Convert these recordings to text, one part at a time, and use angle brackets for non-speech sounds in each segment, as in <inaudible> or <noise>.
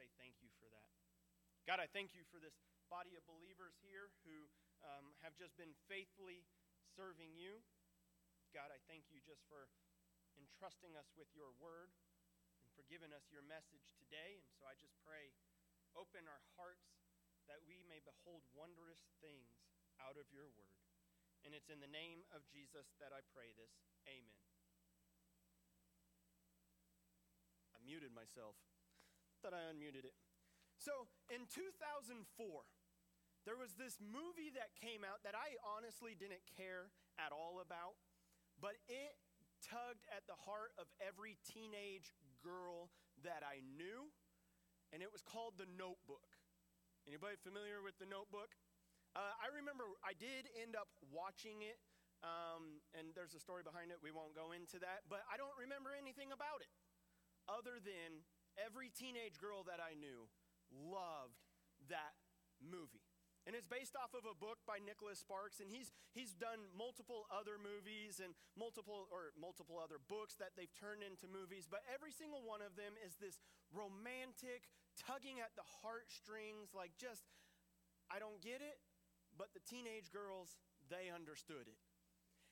say thank you for that. God, I thank you for this body of believers here who um, have just been faithfully serving you. God, I thank you just for entrusting us with your word and for giving us your message today. And so I just pray, open our hearts that we may behold wondrous things out of your word. And it's in the name of Jesus that I pray this. Amen. I muted myself. Thought I unmuted it. So in 2004, there was this movie that came out that I honestly didn't care at all about, but it tugged at the heart of every teenage girl that I knew, and it was called The Notebook. Anybody familiar with The Notebook? Uh, I remember I did end up watching it, um, and there's a story behind it. We won't go into that, but I don't remember anything about it other than every teenage girl that I knew loved that movie. And it's based off of a book by Nicholas Sparks, and he's, he's done multiple other movies and multiple or multiple other books that they've turned into movies. But every single one of them is this romantic, tugging at the heartstrings, like just, I don't get it, but the teenage girls, they understood it.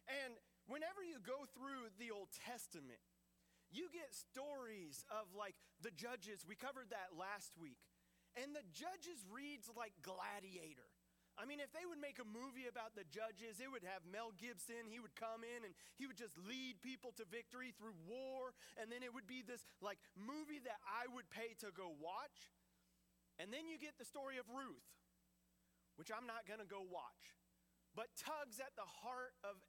And whenever you go through the Old Testament, you get stories of like the judges. We covered that last week. And the judges reads like Gladiator. I mean, if they would make a movie about the judges, it would have Mel Gibson. He would come in and he would just lead people to victory through war. And then it would be this like movie that I would pay to go watch. And then you get the story of Ruth, which I'm not going to go watch, but tugs at the heart of,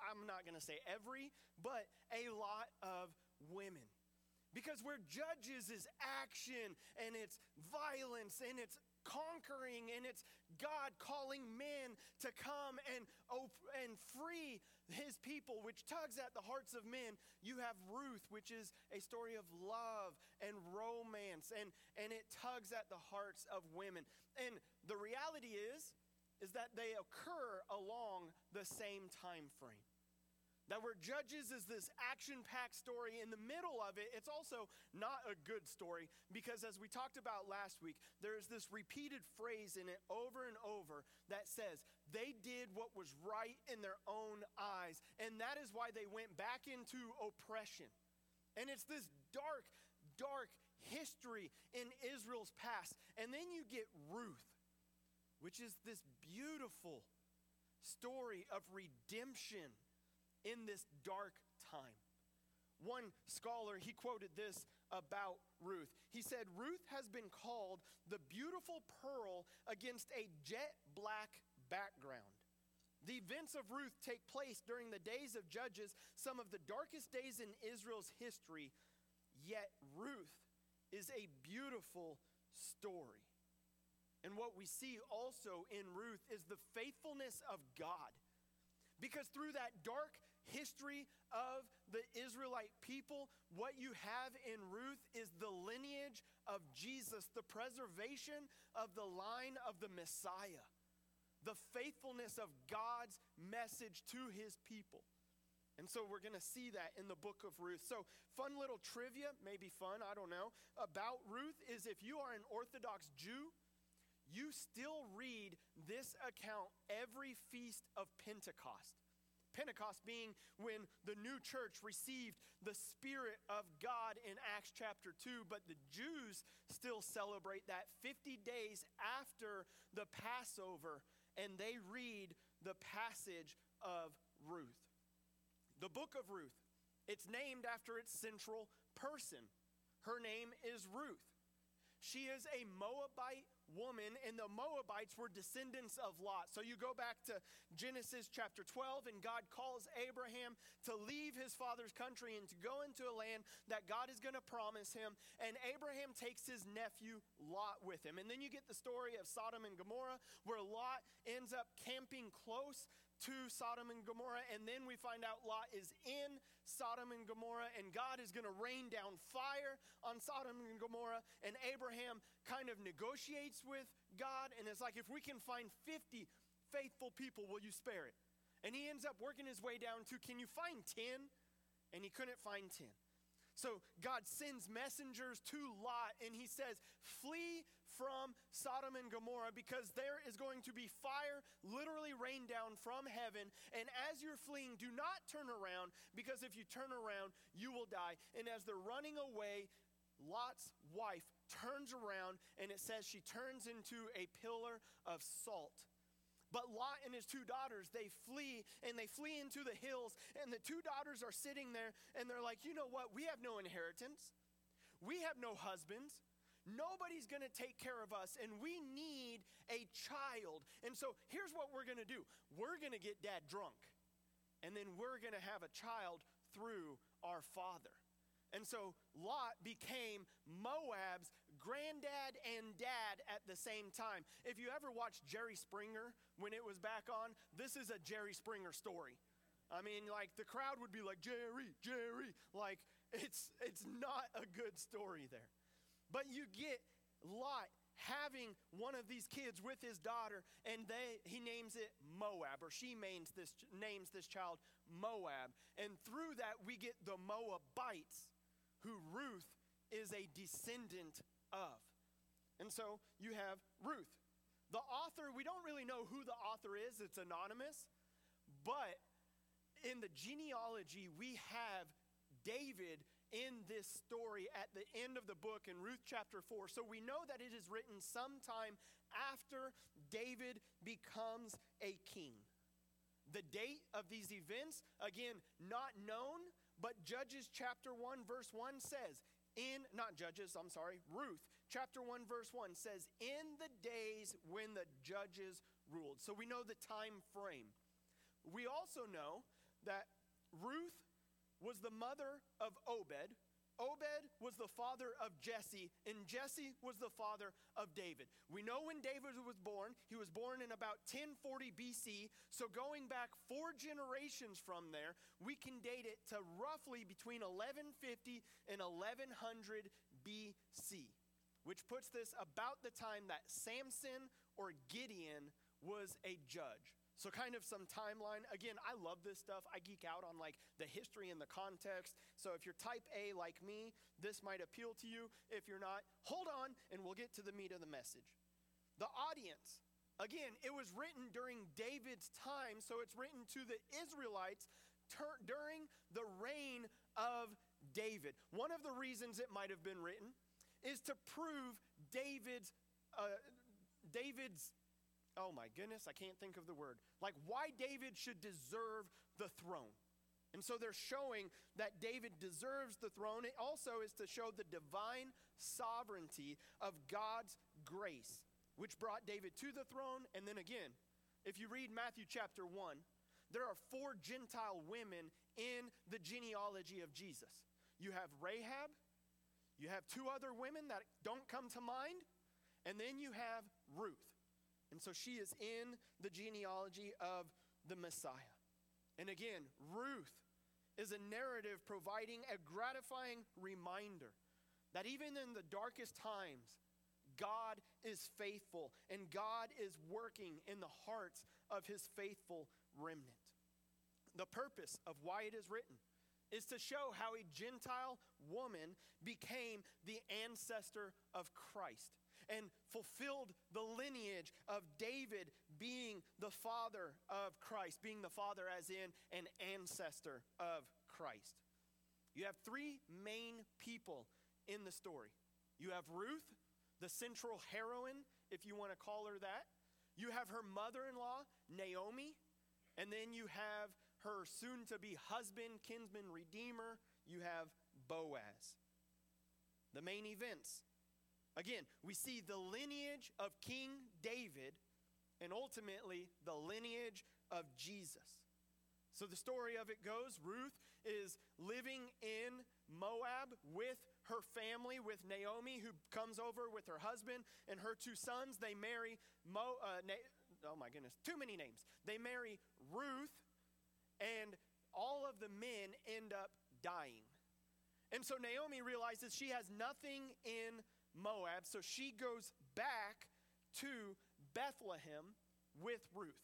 I'm not going to say every, but a lot of women. Because where judges is action and it's violence and it's conquering and it's God calling men to come and op- and free his people which tugs at the hearts of men you have Ruth which is a story of love and romance and and it tugs at the hearts of women and the reality is is that they occur along the same time frame that where Judges is this action packed story, in the middle of it, it's also not a good story because, as we talked about last week, there's this repeated phrase in it over and over that says, they did what was right in their own eyes. And that is why they went back into oppression. And it's this dark, dark history in Israel's past. And then you get Ruth, which is this beautiful story of redemption in this dark time. One scholar, he quoted this about Ruth. He said, Ruth has been called the beautiful pearl against a jet black background. The events of Ruth take place during the days of Judges, some of the darkest days in Israel's history, yet Ruth is a beautiful story. And what we see also in Ruth is the faithfulness of God. Because through that dark history of the Israelite people, what you have in Ruth is the lineage of Jesus, the preservation of the line of the Messiah, the faithfulness of God's message to his people. And so we're going to see that in the book of Ruth. So, fun little trivia, maybe fun, I don't know, about Ruth is if you are an Orthodox Jew, you still read this account every feast of Pentecost. Pentecost being when the new church received the Spirit of God in Acts chapter 2, but the Jews still celebrate that 50 days after the Passover, and they read the passage of Ruth. The book of Ruth, it's named after its central person. Her name is Ruth. She is a Moabite woman, and the Moabites were descendants of Lot. So you go back to Genesis chapter 12, and God calls Abraham to leave his father's country and to go into a land that God is going to promise him. And Abraham takes his nephew Lot with him. And then you get the story of Sodom and Gomorrah, where Lot ends up camping close to Sodom and Gomorrah. And then we find out Lot is in Sodom and Gomorrah, and God is going to rain down fire on Sodom and Gomorrah. And Abraham kind of negotiates with God, and it's like, if we can find 50 faithful people, will you spare it? And he ends up working his way down to, can you find 10? And he couldn't find 10. So God sends messengers to Lot and he says, Flee from Sodom and Gomorrah because there is going to be fire literally rain down from heaven. And as you're fleeing, do not turn around because if you turn around, you will die. And as they're running away, Lot's wife turns around and it says she turns into a pillar of salt. But Lot and his two daughters, they flee and they flee into the hills. And the two daughters are sitting there and they're like, you know what? We have no inheritance. We have no husbands. Nobody's going to take care of us, and we need a child. And so here's what we're going to do we're going to get dad drunk, and then we're going to have a child through our father. And so Lot became Moab's granddad and dad at the same time. If you ever watched Jerry Springer when it was back on, this is a Jerry Springer story. I mean, like the crowd would be like, Jerry, Jerry. Like, it's, it's not a good story there. But you get Lot having one of these kids with his daughter, and they, he names it Moab, or she names this, names this child Moab. And through that, we get the Moabites who Ruth is a descendant of. And so you have Ruth. The author, we don't really know who the author is, it's anonymous, but in the genealogy, we have David in this story at the end of the book in Ruth chapter 4. So we know that it is written sometime after David becomes a king. The date of these events, again, not known, but Judges chapter 1, verse 1 says, in, not Judges, I'm sorry, Ruth chapter 1, verse 1 says, in the days when the judges ruled. So we know the time frame. We also know that Ruth was the mother of Obed, Obed was the father of Jesse, and Jesse was the father of David. We know when David was born, he was born in about 1040 BC. So, going back four generations from there, we can date it to roughly between 1150 and 1100 BC, which puts this about the time that Samson or Gideon was a judge. So, kind of some timeline. Again, I love this stuff. I geek out on like the history and the context. So, if you're type A like me, this might appeal to you. If you're not, hold on and we'll get to the meat of the message. The audience. Again, it was written during David's time, so it's written to the Israelites ter- during the reign of David. One of the reasons it might have been written is to prove David's uh, David's oh my goodness, I can't think of the word. Like why David should deserve the throne. And so they're showing that David deserves the throne. It also is to show the divine sovereignty of God's grace, which brought David to the throne. And then again, if you read Matthew chapter 1, there are four Gentile women in the genealogy of Jesus. You have Rahab, you have two other women that don't come to mind, and then you have Ruth. And so she is in the genealogy of the Messiah. And again, Ruth is a narrative providing a gratifying reminder that even in the darkest times, God is faithful and God is working in the hearts of his faithful remnant. The purpose of why it is written is to show how a Gentile woman became the ancestor of Christ and fulfilled the lineage of David being the father of Christ, being the father as in an ancestor of Christ. You have three main people in the story. You have Ruth, the central heroine, if you want to call her that. You have her mother in law, Naomi. And then you have her soon to be husband, kinsman, redeemer. You have Boaz. The main events Again, we see the lineage of King David and ultimately the lineage of Jesus. So the story of it goes Ruth is living in Moab with her family, with Naomi, who comes over with her husband and her two sons. They marry Mo, uh, Na- oh my goodness, too many names. They marry Ruth, and all of the men end up dying. And so Naomi realizes she has nothing in Moab. So she goes back to Bethlehem with Ruth.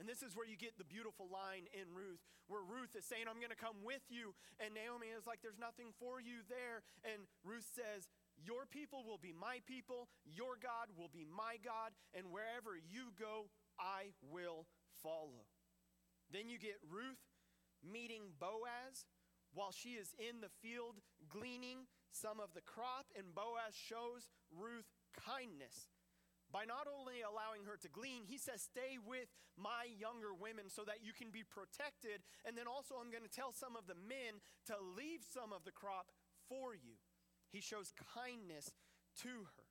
And this is where you get the beautiful line in Ruth, where Ruth is saying, I'm going to come with you. And Naomi is like, There's nothing for you there. And Ruth says, Your people will be my people, your God will be my God, and wherever you go, I will follow. Then you get Ruth meeting Boaz while she is in the field gleaning some of the crop, and Boaz shows Ruth kindness by not only allowing her to glean, he says, Stay with my younger women so that you can be protected. And then also, I'm going to tell some of the men to leave some of the crop for you. He shows kindness to her.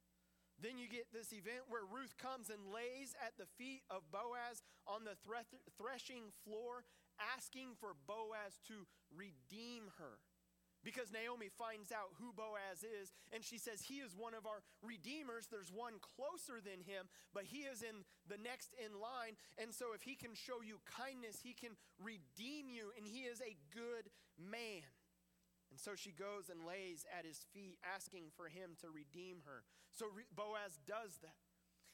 Then you get this event where Ruth comes and lays at the feet of Boaz on the threshing floor, asking for Boaz to redeem her. Because Naomi finds out who Boaz is, and she says, He is one of our redeemers. There's one closer than him, but he is in the next in line. And so, if he can show you kindness, he can redeem you, and he is a good man. And so she goes and lays at his feet, asking for him to redeem her. So Boaz does that.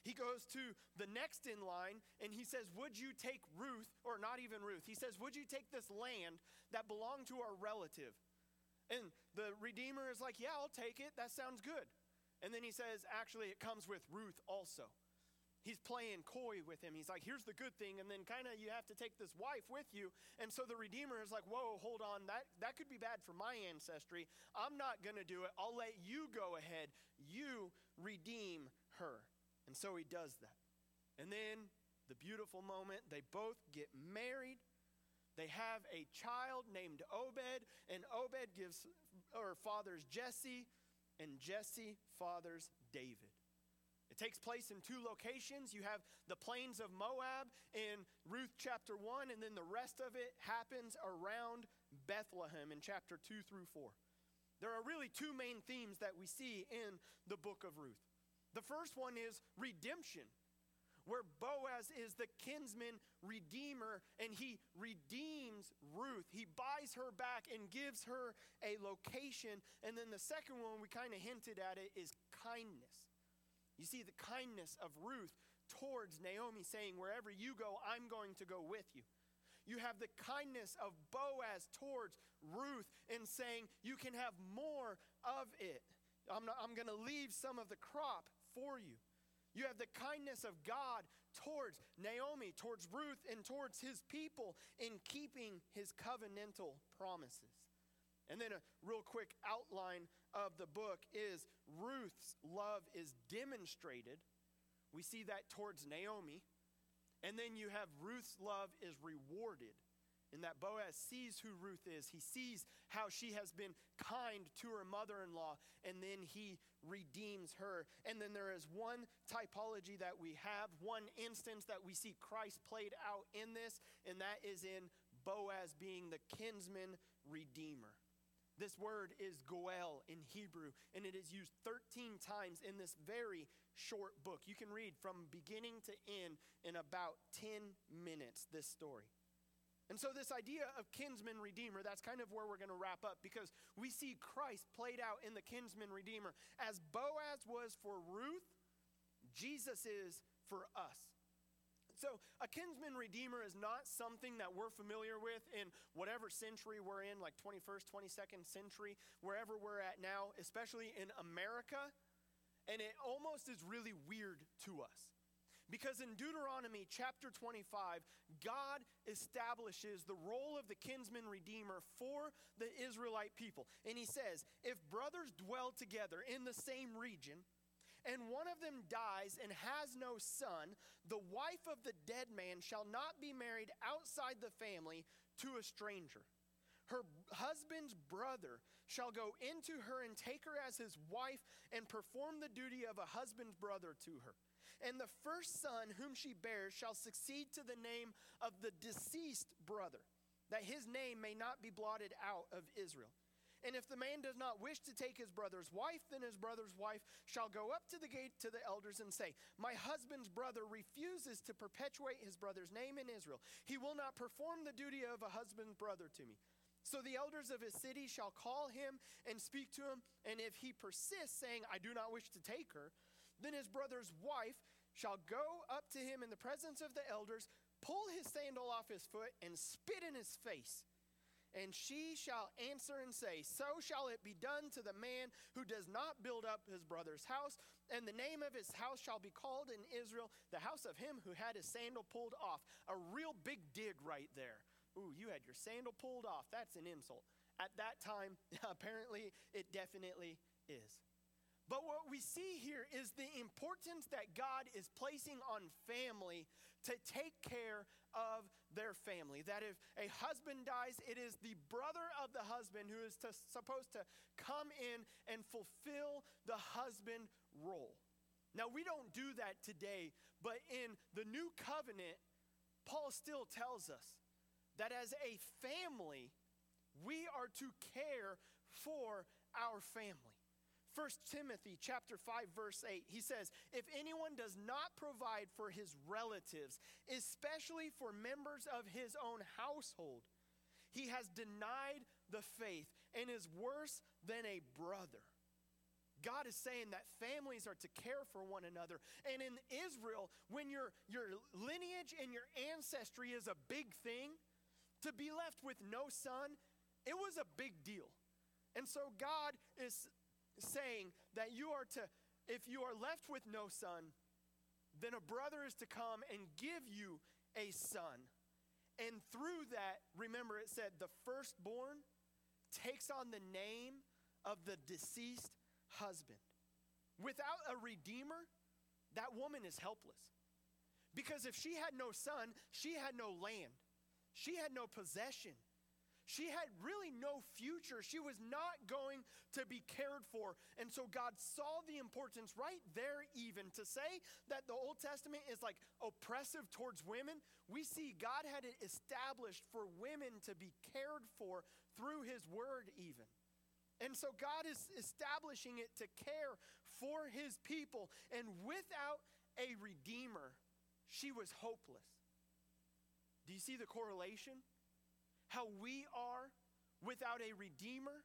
He goes to the next in line and he says, Would you take Ruth, or not even Ruth? He says, Would you take this land that belonged to our relative? And the Redeemer is like, Yeah, I'll take it. That sounds good. And then he says, Actually, it comes with Ruth also. He's playing coy with him. He's like, Here's the good thing. And then kind of you have to take this wife with you. And so the Redeemer is like, Whoa, hold on. That, that could be bad for my ancestry. I'm not going to do it. I'll let you go ahead. You redeem her. And so he does that. And then the beautiful moment, they both get married. They have a child named Obed, and Obed gives or fathers Jesse, and Jesse fathers David. It takes place in two locations. You have the plains of Moab in Ruth chapter 1, and then the rest of it happens around Bethlehem in chapter 2 through 4. There are really two main themes that we see in the book of Ruth. The first one is redemption where Boaz is the kinsman redeemer and he redeems Ruth. He buys her back and gives her a location. And then the second one, we kind of hinted at it, is kindness. You see, the kindness of Ruth towards Naomi, saying, Wherever you go, I'm going to go with you. You have the kindness of Boaz towards Ruth in saying, You can have more of it. I'm, I'm going to leave some of the crop for you. You have the kindness of God towards Naomi, towards Ruth, and towards his people in keeping his covenantal promises. And then a real quick outline of the book is Ruth's love is demonstrated. We see that towards Naomi. And then you have Ruth's love is rewarded in that Boaz sees who Ruth is. He sees how she has been kind to her mother in law, and then he redeems her. And then there is one typology that we have, one instance that we see Christ played out in this, and that is in Boaz being the kinsman redeemer. This word is goel in Hebrew, and it is used 13 times in this very short book. You can read from beginning to end in about 10 minutes this story. And so, this idea of kinsman redeemer, that's kind of where we're going to wrap up because we see Christ played out in the kinsman redeemer. As Boaz was for Ruth, Jesus is for us. So, a kinsman redeemer is not something that we're familiar with in whatever century we're in, like 21st, 22nd century, wherever we're at now, especially in America. And it almost is really weird to us. Because in Deuteronomy chapter 25, God establishes the role of the kinsman redeemer for the Israelite people. And he says, If brothers dwell together in the same region, and one of them dies and has no son, the wife of the dead man shall not be married outside the family to a stranger. Her husband's brother shall go into her and take her as his wife and perform the duty of a husband's brother to her. And the first son whom she bears shall succeed to the name of the deceased brother, that his name may not be blotted out of Israel. And if the man does not wish to take his brother's wife, then his brother's wife shall go up to the gate to the elders and say, My husband's brother refuses to perpetuate his brother's name in Israel. He will not perform the duty of a husband's brother to me. So the elders of his city shall call him and speak to him. And if he persists, saying, I do not wish to take her, then his brother's wife shall go up to him in the presence of the elders, pull his sandal off his foot and spit in his face. And she shall answer and say, So shall it be done to the man who does not build up his brother's house. And the name of his house shall be called in Israel the house of him who had his sandal pulled off. A real big dig right there. Ooh, you had your sandal pulled off. That's an insult. At that time, <laughs> apparently, it definitely is. But what we see here is the importance that God is placing on family to take care of their family. That if a husband dies, it is the brother of the husband who is to, supposed to come in and fulfill the husband role. Now, we don't do that today, but in the new covenant, Paul still tells us that as a family, we are to care for our family. 1 Timothy chapter 5 verse 8 he says if anyone does not provide for his relatives especially for members of his own household he has denied the faith and is worse than a brother God is saying that families are to care for one another. And in Israel, when your, your lineage and your ancestry is a big thing, to be left with no son, it was a big deal. And so God is saying that you are to, if you are left with no son, then a brother is to come and give you a son. And through that, remember it said, the firstborn takes on the name of the deceased husband. Without a redeemer, that woman is helpless. Because if she had no son, she had no land, she had no possession, she had really no future. She was not going to be cared for. And so God saw the importance right there, even to say that the Old Testament is like oppressive towards women. We see God had it established for women to be cared for through His word, even. And so God is establishing it to care for His people. And without a redeemer, she was hopeless. Do you see the correlation? How we are without a redeemer,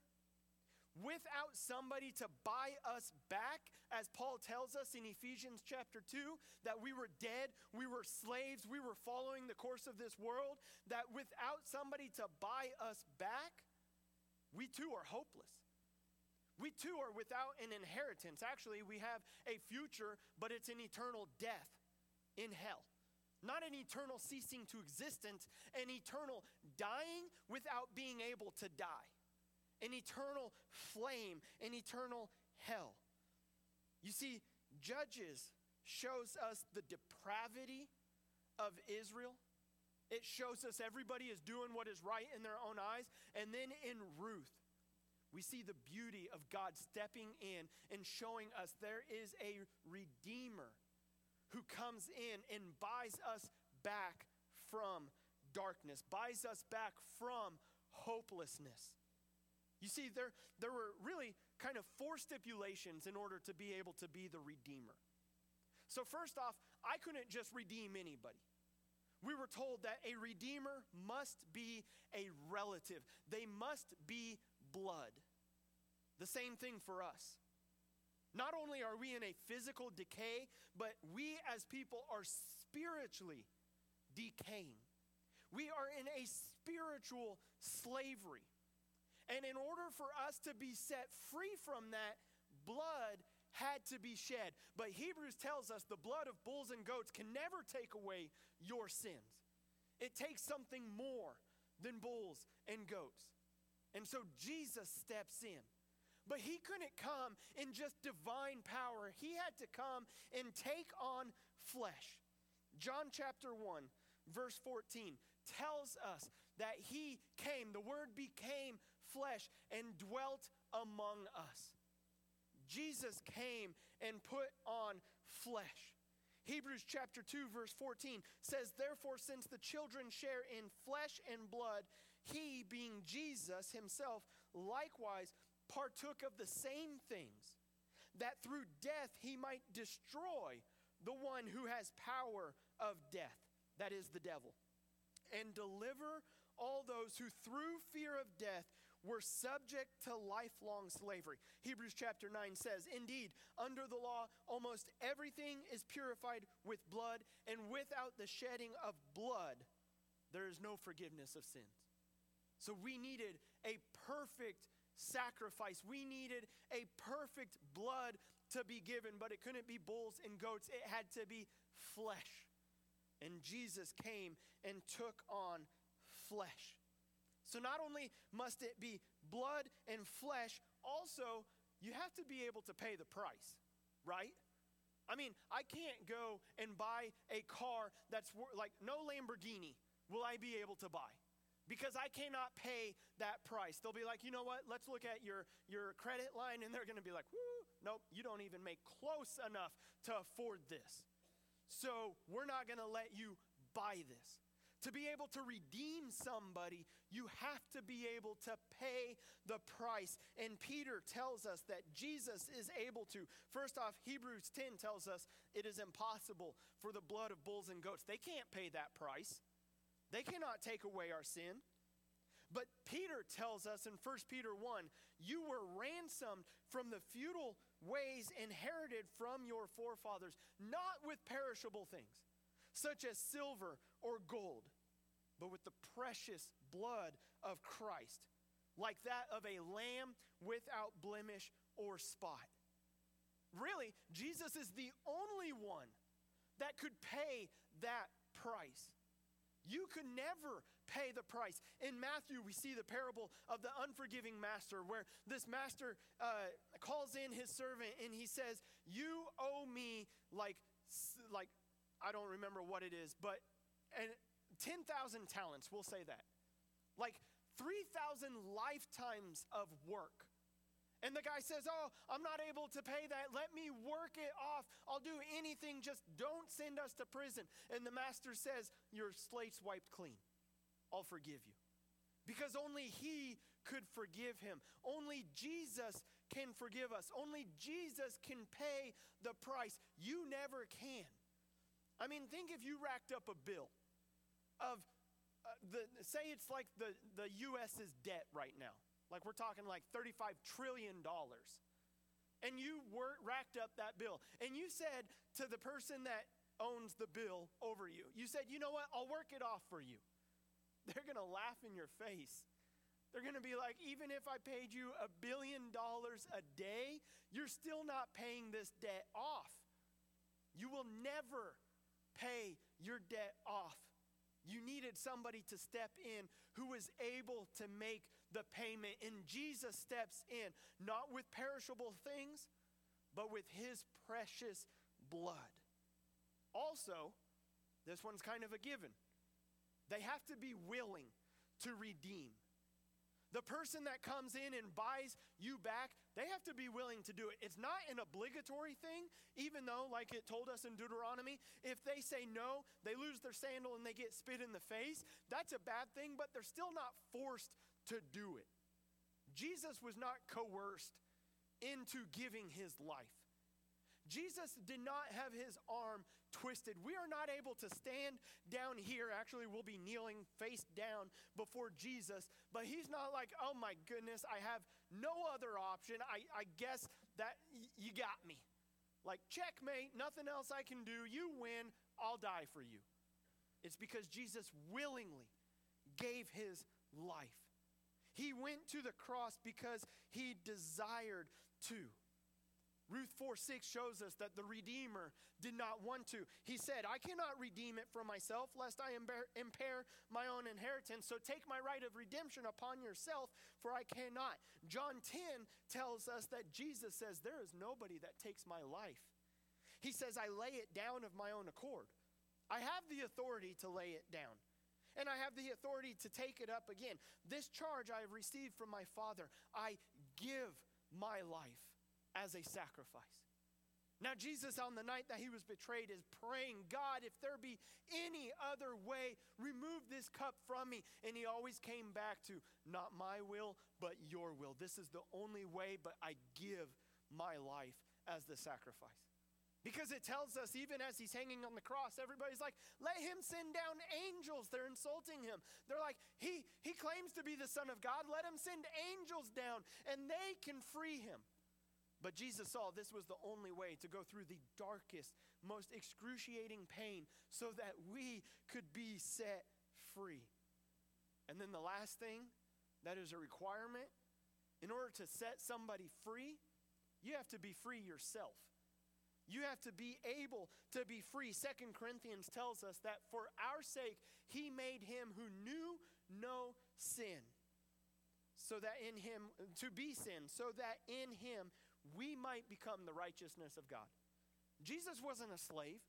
without somebody to buy us back, as Paul tells us in Ephesians chapter 2, that we were dead, we were slaves, we were following the course of this world, that without somebody to buy us back, we too are hopeless. We too are without an inheritance. Actually, we have a future, but it's an eternal death in hell. Not an eternal ceasing to existence, an eternal dying without being able to die, an eternal flame, an eternal hell. You see, Judges shows us the depravity of Israel. It shows us everybody is doing what is right in their own eyes. And then in Ruth, we see the beauty of God stepping in and showing us there is a redeemer who comes in and buys us back from darkness, buys us back from hopelessness. You see, there, there were really kind of four stipulations in order to be able to be the Redeemer. So, first off, I couldn't just redeem anybody. We were told that a Redeemer must be a relative, they must be blood. The same thing for us. Not only are we in a physical decay, but we as people are spiritually decaying. We are in a spiritual slavery. And in order for us to be set free from that, blood had to be shed. But Hebrews tells us the blood of bulls and goats can never take away your sins. It takes something more than bulls and goats. And so Jesus steps in. But he couldn't come in just divine power, he had to come and take on flesh. John chapter 1, verse 14 tells us that he came, the word became flesh and dwelt among us. Jesus came and put on flesh. Hebrews chapter 2, verse 14 says, Therefore, since the children share in flesh and blood, he, being Jesus himself, likewise partook of the same things, that through death he might destroy the one who has power of death, that is the devil, and deliver all those who through fear of death were subject to lifelong slavery. Hebrews chapter 9 says, Indeed, under the law, almost everything is purified with blood, and without the shedding of blood, there is no forgiveness of sins. So we needed a perfect sacrifice. We needed a perfect blood to be given, but it couldn't be bulls and goats, it had to be flesh. And Jesus came and took on flesh. So not only must it be blood and flesh, also you have to be able to pay the price, right? I mean, I can't go and buy a car that's like no Lamborghini will I be able to buy because I cannot pay that price. They'll be like, you know what? Let's look at your, your credit line. And they're going to be like, whoo, nope, you don't even make close enough to afford this. So we're not going to let you buy this. To be able to redeem somebody, you have to be able to pay the price. And Peter tells us that Jesus is able to. First off, Hebrews 10 tells us it is impossible for the blood of bulls and goats. They can't pay that price. They cannot take away our sin. But Peter tells us in 1 Peter 1 you were ransomed from the futile ways inherited from your forefathers, not with perishable things, such as silver or gold, but with the precious blood of Christ, like that of a lamb without blemish or spot. Really, Jesus is the only one that could pay that price. You could never pay the price. In Matthew, we see the parable of the unforgiving master, where this master uh, calls in his servant and he says, You owe me like, like I don't remember what it is, but and 10,000 talents, we'll say that. Like 3,000 lifetimes of work. And the guy says, Oh, I'm not able to pay that. Let me work it off. I'll do anything. Just don't send us to prison. And the master says, Your slate's wiped clean. I'll forgive you. Because only he could forgive him. Only Jesus can forgive us. Only Jesus can pay the price. You never can. I mean, think if you racked up a bill of, uh, the, say it's like the, the U.S.'s debt right now like we're talking like $35 trillion. And you were, racked up that bill. And you said to the person that owns the bill over you, you said, you know what? I'll work it off for you. <laughs> They're going to laugh in your face. They're going to be like, even if I paid you a billion dollars a day, you're still not paying this debt off. You will never pay your debt off. You needed somebody to step in who was able to make the payment. And Jesus steps in, not with perishable things, but with his precious blood. Also, this one's kind of a given. They have to be willing to redeem. The person that comes in and buys you back, they have to be willing to do it. It's not an obligatory thing, even though, like it told us in Deuteronomy, if they say no, they lose their sandal and they get spit in the face. That's a bad thing, but they're still not forced to do it. Jesus was not coerced into giving his life. Jesus did not have his arm twisted. We are not able to stand down here. Actually, we'll be kneeling face down before Jesus, but he's not like, oh my goodness, I have no other option. I, I guess that y- you got me. Like, checkmate, nothing else I can do. You win, I'll die for you. It's because Jesus willingly gave his life. He went to the cross because he desired to. Ruth 4 6 shows us that the Redeemer did not want to. He said, I cannot redeem it for myself, lest I impair my own inheritance. So take my right of redemption upon yourself, for I cannot. John 10 tells us that Jesus says, There is nobody that takes my life. He says, I lay it down of my own accord. I have the authority to lay it down and I have the authority to take it up again. This charge I have received from my Father. I give my life as a sacrifice. Now, Jesus, on the night that he was betrayed, is praying, God, if there be any other way, remove this cup from me. And he always came back to, not my will, but your will. This is the only way, but I give my life as the sacrifice. Because it tells us, even as he's hanging on the cross, everybody's like, let him send down angels. They're insulting him. They're like, he, he claims to be the Son of God. Let him send angels down and they can free him. But Jesus saw this was the only way to go through the darkest, most excruciating pain so that we could be set free. And then the last thing that is a requirement in order to set somebody free, you have to be free yourself. You have to be able to be free. Second Corinthians tells us that for our sake, he made him who knew no sin, so that in him, to be sin, so that in him we might become the righteousness of God. Jesus wasn't a slave.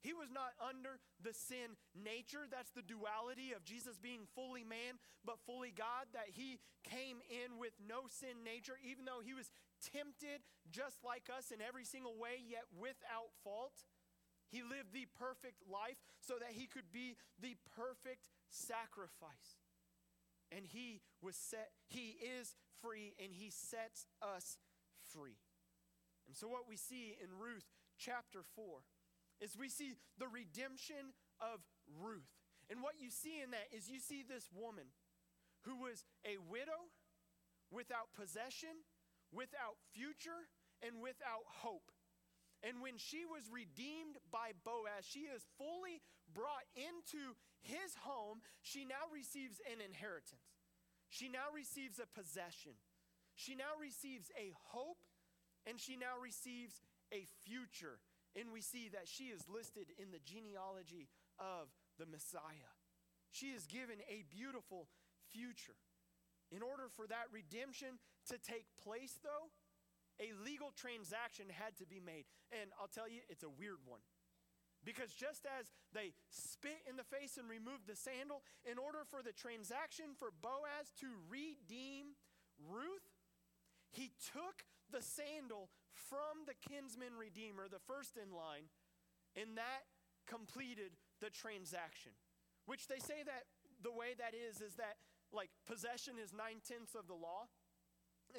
He was not under the sin nature. That's the duality of Jesus being fully man but fully God, that he came in with no sin nature, even though he was tempted just like us in every single way, yet without fault. He lived the perfect life so that he could be the perfect sacrifice. And he was set, he is free, and he sets us free. And so, what we see in Ruth chapter 4 is we see the redemption of Ruth. And what you see in that is you see this woman who was a widow without possession, without future, and without hope. And when she was redeemed by Boaz, she is fully brought into his home. She now receives an inheritance. She now receives a possession. She now receives a hope and she now receives a future. And we see that she is listed in the genealogy of the Messiah. She is given a beautiful future. In order for that redemption to take place, though, a legal transaction had to be made. And I'll tell you, it's a weird one. Because just as they spit in the face and removed the sandal, in order for the transaction for Boaz to redeem Ruth, he took the sandal from the kinsman redeemer, the first in line, and that completed the transaction. Which they say that the way that is, is that like possession is nine tenths of the law.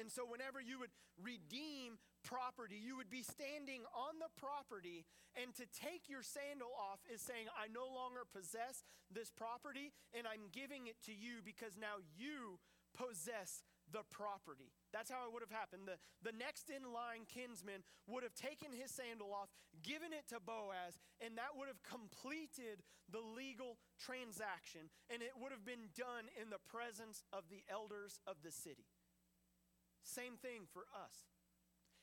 And so, whenever you would redeem property, you would be standing on the property, and to take your sandal off is saying, I no longer possess this property, and I'm giving it to you because now you possess the property. That's how it would have happened. The, the next in line kinsman would have taken his sandal off, given it to Boaz, and that would have completed the legal transaction, and it would have been done in the presence of the elders of the city. Same thing for us.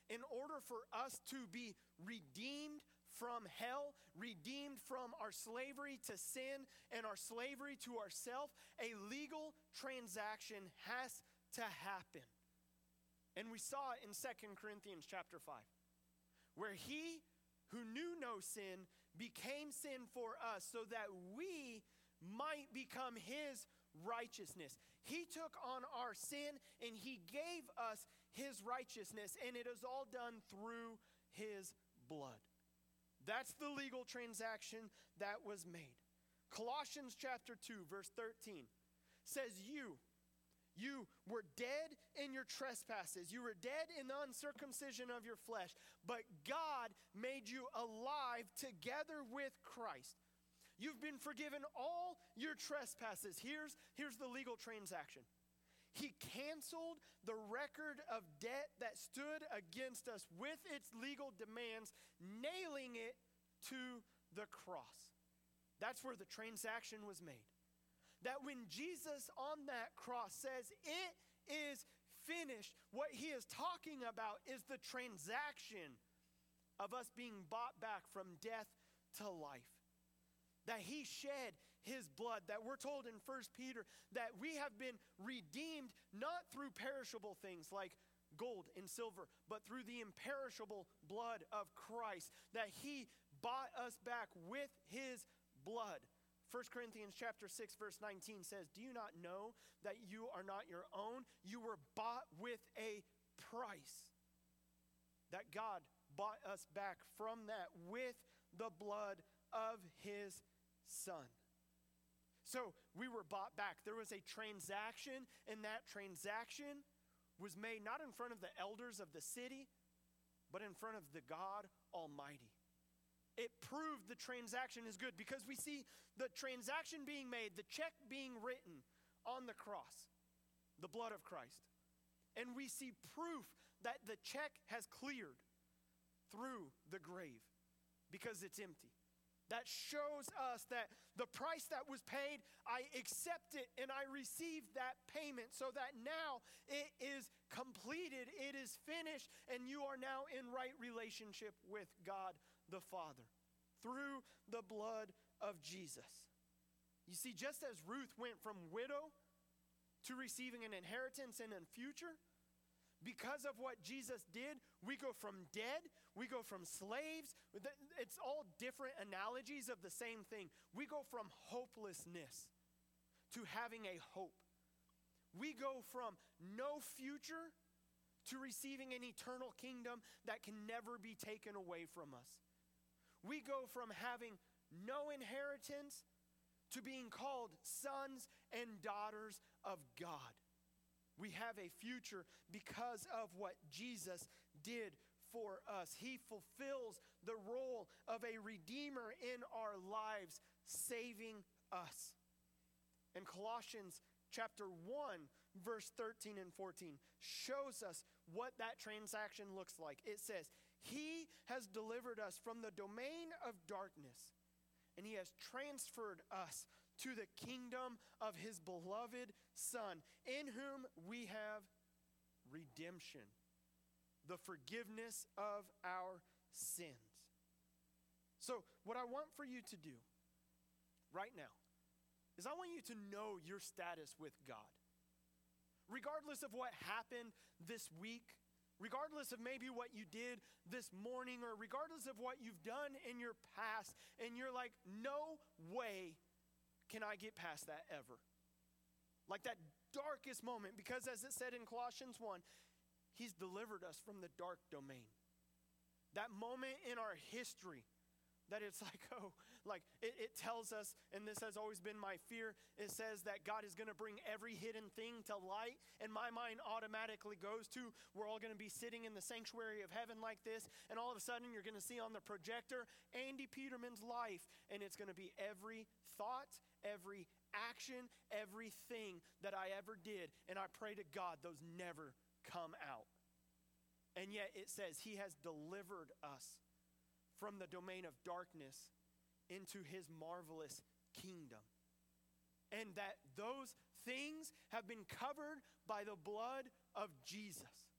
In order for us to be redeemed from hell, redeemed from our slavery to sin and our slavery to ourself, a legal transaction has to happen. And we saw it in 2 Corinthians chapter 5, where he who knew no sin became sin for us so that we might become his righteousness. He took on our sin and he gave us his righteousness, and it is all done through his blood. That's the legal transaction that was made. Colossians chapter 2, verse 13 says, You, you were dead in your trespasses. You were dead in the uncircumcision of your flesh, but God made you alive together with Christ. You've been forgiven all your trespasses. Here's, here's the legal transaction. He canceled the record of debt that stood against us with its legal demands, nailing it to the cross. That's where the transaction was made that when Jesus on that cross says, It is finished, what he is talking about is the transaction of us being bought back from death to life. That he shed his blood, that we're told in 1 Peter that we have been redeemed not through perishable things like gold and silver, but through the imperishable blood of Christ, that he bought us back with his blood. 1 Corinthians chapter 6 verse 19 says, "Do you not know that you are not your own? You were bought with a price." That God bought us back from that with the blood of his son. So, we were bought back. There was a transaction, and that transaction was made not in front of the elders of the city, but in front of the God Almighty. It proved the transaction is good because we see the transaction being made, the check being written on the cross, the blood of Christ. And we see proof that the check has cleared through the grave because it's empty. That shows us that the price that was paid, I accept it and I receive that payment so that now it is completed, it is finished, and you are now in right relationship with God the Father through the blood of Jesus. You see, just as Ruth went from widow to receiving an inheritance and a future, because of what Jesus did, we go from dead, we go from slaves. It's all different analogies of the same thing. We go from hopelessness to having a hope. We go from no future to receiving an eternal kingdom that can never be taken away from us. We go from having no inheritance to being called sons and daughters of God. We have a future because of what Jesus did for us. He fulfills the role of a redeemer in our lives, saving us. And Colossians chapter 1, verse 13 and 14 shows us what that transaction looks like. It says, He has delivered us from the domain of darkness, and He has transferred us to the kingdom of his beloved Son, in whom we have redemption, the forgiveness of our sins. So, what I want for you to do right now is I want you to know your status with God. Regardless of what happened this week, regardless of maybe what you did this morning, or regardless of what you've done in your past, and you're like, no way can I get past that ever? Like that darkest moment, because as it said in Colossians 1, He's delivered us from the dark domain. That moment in our history that it's <laughs> like, oh, like it, it, tells us, and this has always been my fear, it says that God is going to bring every hidden thing to light. And my mind automatically goes to, we're all going to be sitting in the sanctuary of heaven like this. And all of a sudden, you're going to see on the projector Andy Peterman's life. And it's going to be every thought, every action, everything that I ever did. And I pray to God those never come out. And yet it says, He has delivered us from the domain of darkness into his marvelous kingdom. And that those things have been covered by the blood of Jesus.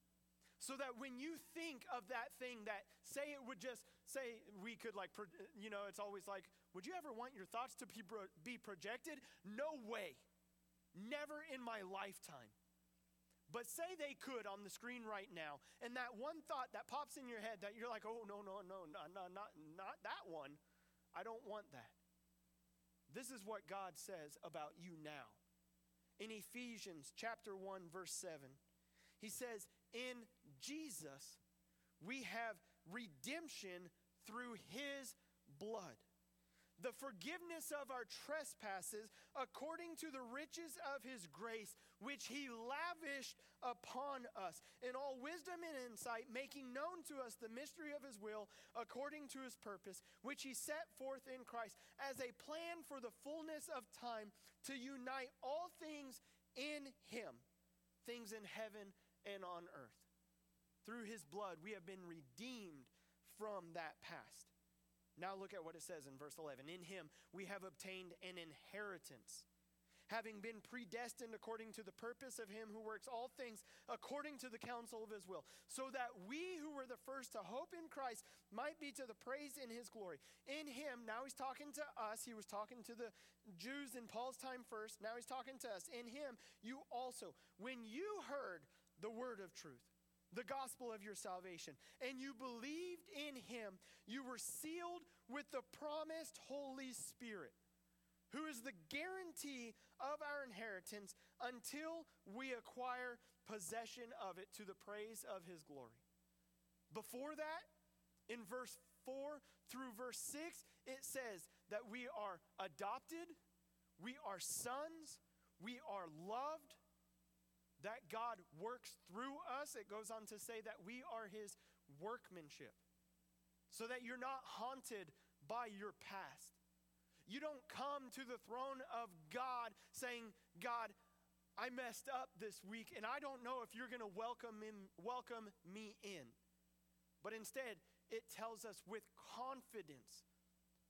So that when you think of that thing that, say, it would just, say, we could like, you know, it's always like, would you ever want your thoughts to be, be projected? No way. Never in my lifetime. But say they could on the screen right now, and that one thought that pops in your head that you're like, oh, no, no, no, no, no not, not that one. I don't want that. This is what God says about you now. In Ephesians chapter 1 verse 7, he says, "In Jesus we have redemption through his blood." the forgiveness of our trespasses according to the riches of his grace, which he lavished upon us in all wisdom and insight, making known to us the mystery of his will according to his purpose, which he set forth in Christ as a plan for the fullness of time to unite all things in him, things in heaven and on earth. Through his blood, we have been redeemed from that past. Now look at what it says in verse 11. In him we have obtained an inheritance, having been predestined according to the purpose of him who works all things according to the counsel of his will, so that we who were the first to hope in Christ might be to the praise in his glory. In him, now he's talking to us. He was talking to the Jews in Paul's time first. Now he's talking to us. In him, you also, when you heard the word of truth, the gospel of your salvation, and you believed in him, you were sealed with the promised Holy Spirit, who is the guarantee of our inheritance until we acquire possession of it to the praise of his glory. Before that, in verse 4 through verse 6, it says that we are adopted, we are sons, we are loved that God works through us. It goes on to say that we are his workmanship. so that you're not haunted by your past. You don't come to the throne of God saying, God, I messed up this week and I don't know if you're going to welcome, welcome me in. But instead, it tells us with confidence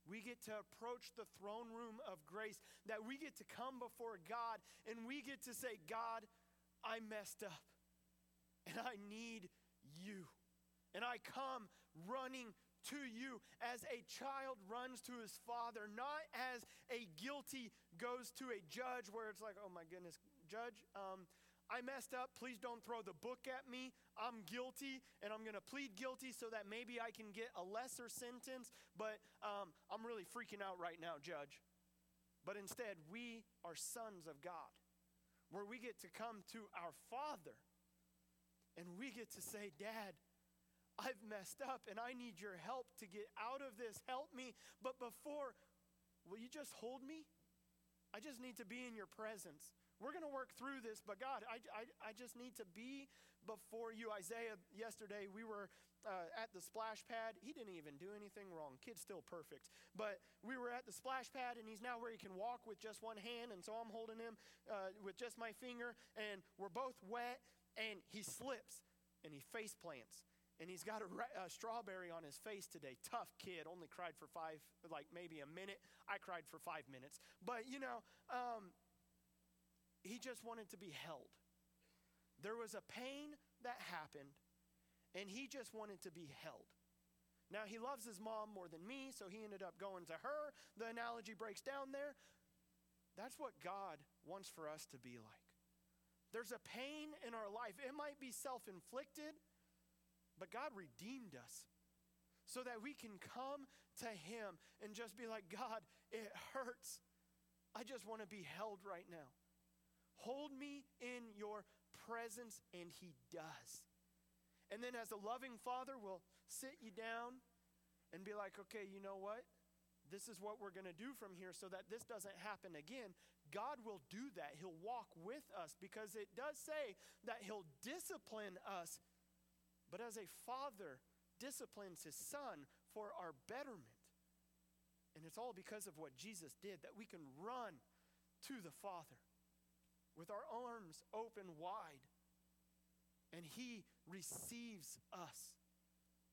we get to approach the throne room of grace, that we get to come before God and we get to say, God, I messed up and I need you. And I come running to you as a child runs to his father, not as a guilty goes to a judge where it's like, oh my goodness, judge, um, I messed up. Please don't throw the book at me. I'm guilty and I'm going to plead guilty so that maybe I can get a lesser sentence, but um, I'm really freaking out right now, judge. But instead, we are sons of God, where we get to come to our Father and we get to say, Dad, I've messed up and I need your help to get out of this. Help me. But before, will you just hold me? I just need to be in your presence. We're going to work through this, but God, I, I, I just need to be before you. Isaiah, yesterday, we were uh, at the splash pad. He didn't even do anything wrong. Kid's still perfect. But we were at the splash pad, and he's now where he can walk with just one hand. And so I'm holding him uh, with just my finger, and we're both wet, and he slips and he face plants and he's got a, a, strawberry on his face today. Tough kid, only cried for five, like maybe a minute. I cried for five minutes. But, you know, um, he just wanted to be held. There was a pain that happened, and he just wanted to be held. Now, he loves his mom more than me, so he ended up going to her. The analogy breaks down there. That's what God wants for us to be like. There's a pain in our life. It might be self inflicted, but God redeemed us so that we can come to Him and just be like, God, it hurts. I just want to be held right now. Hold me in your presence, and He does. And then, as a loving Father, will sit you down and be like, okay, you know what? This is what we're going to do from here so that this doesn't happen again. God will do that. He'll walk with us because it does say that He'll discipline us but as a father disciplines his son for our betterment. And it's all because of what Jesus did that we can run to the Father with our arms open wide. And he receives us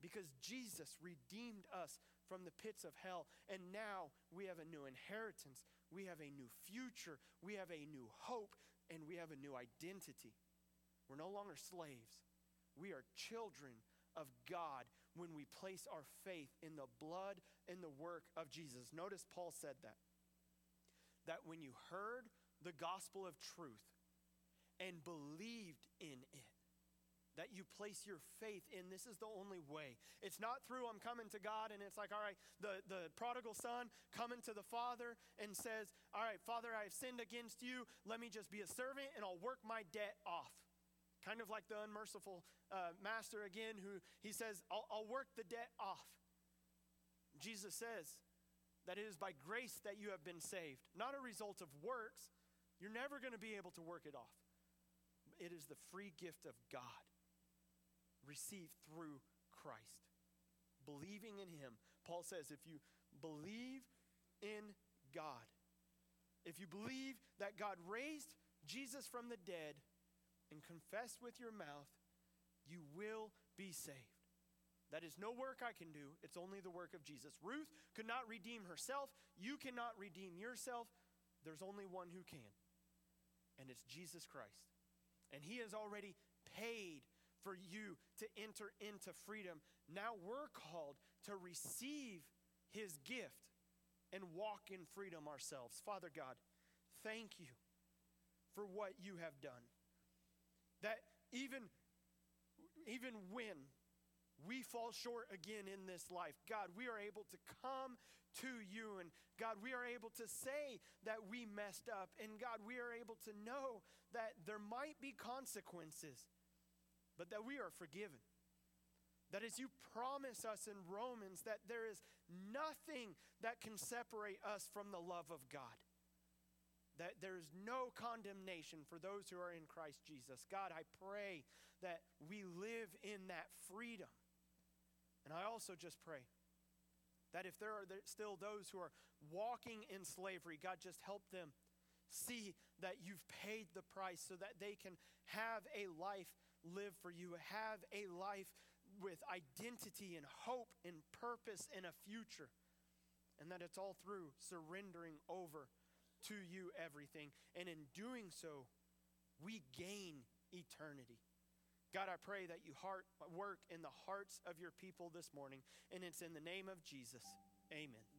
because Jesus redeemed us from the pits of hell. And now we have a new inheritance, we have a new future, we have a new hope, and we have a new identity. We're no longer slaves, we are children of God when we place our faith in the blood and the work of Jesus. Notice Paul said that. That when you heard the gospel of truth and believed in it, that you place your faith in this is the only way it's not through i'm coming to god and it's like all right the, the prodigal son coming to the father and says all right father i have sinned against you let me just be a servant and i'll work my debt off Kind of like the unmerciful uh, master again, who he says, I'll, I'll work the debt off. Jesus says that it is by grace that you have been saved, not a result of works. You're never going to be able to work it off. It is the free gift of God, received through Christ. Believing in Him. Paul says, if you believe in God, if you believe that God raised Jesus from the dead, and confess with your mouth, you will be saved. That is no work I can do, it's only the work of Jesus. Ruth could not redeem herself. You cannot redeem yourself. There's only one who can, and it's Jesus Christ. And He has already paid for you to enter into freedom. Now we're called to receive His gift and walk in freedom ourselves. Father God, thank you for what you have done. That even, even when we fall short again in this life, God, we are able to come to you. And God, we are able to say that we messed up. And God, we are able to know that there might be consequences, but that we are forgiven. That as you promise us in Romans, that there is nothing that can separate us from the love of God that there's no condemnation for those who are in Christ Jesus. God, I pray that we live in that freedom. And I also just pray That if there are still those who are walking in slavery, God, just help them see that you've paid the price so that they can have a life live for you, have a life with identity and hope and purpose and a future. And that it's all through surrendering over to you everything. And in doing so, we gain eternity. God, I pray that you heart, work in the hearts of your people this morning. And it's in the name of Jesus. Amen.